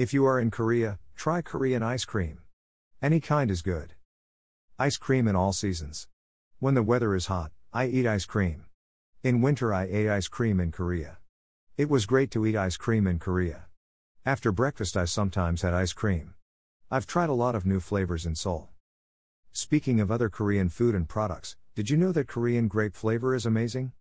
If you are in Korea, try Korean ice cream. Any kind is good. Ice cream in all seasons. When the weather is hot, I eat ice cream. In winter, I ate ice cream in Korea. It was great to eat ice cream in Korea. After breakfast, I sometimes had ice cream. I've tried a lot of new flavors in Seoul. Speaking of other Korean food and products, did you know that Korean grape flavor is amazing?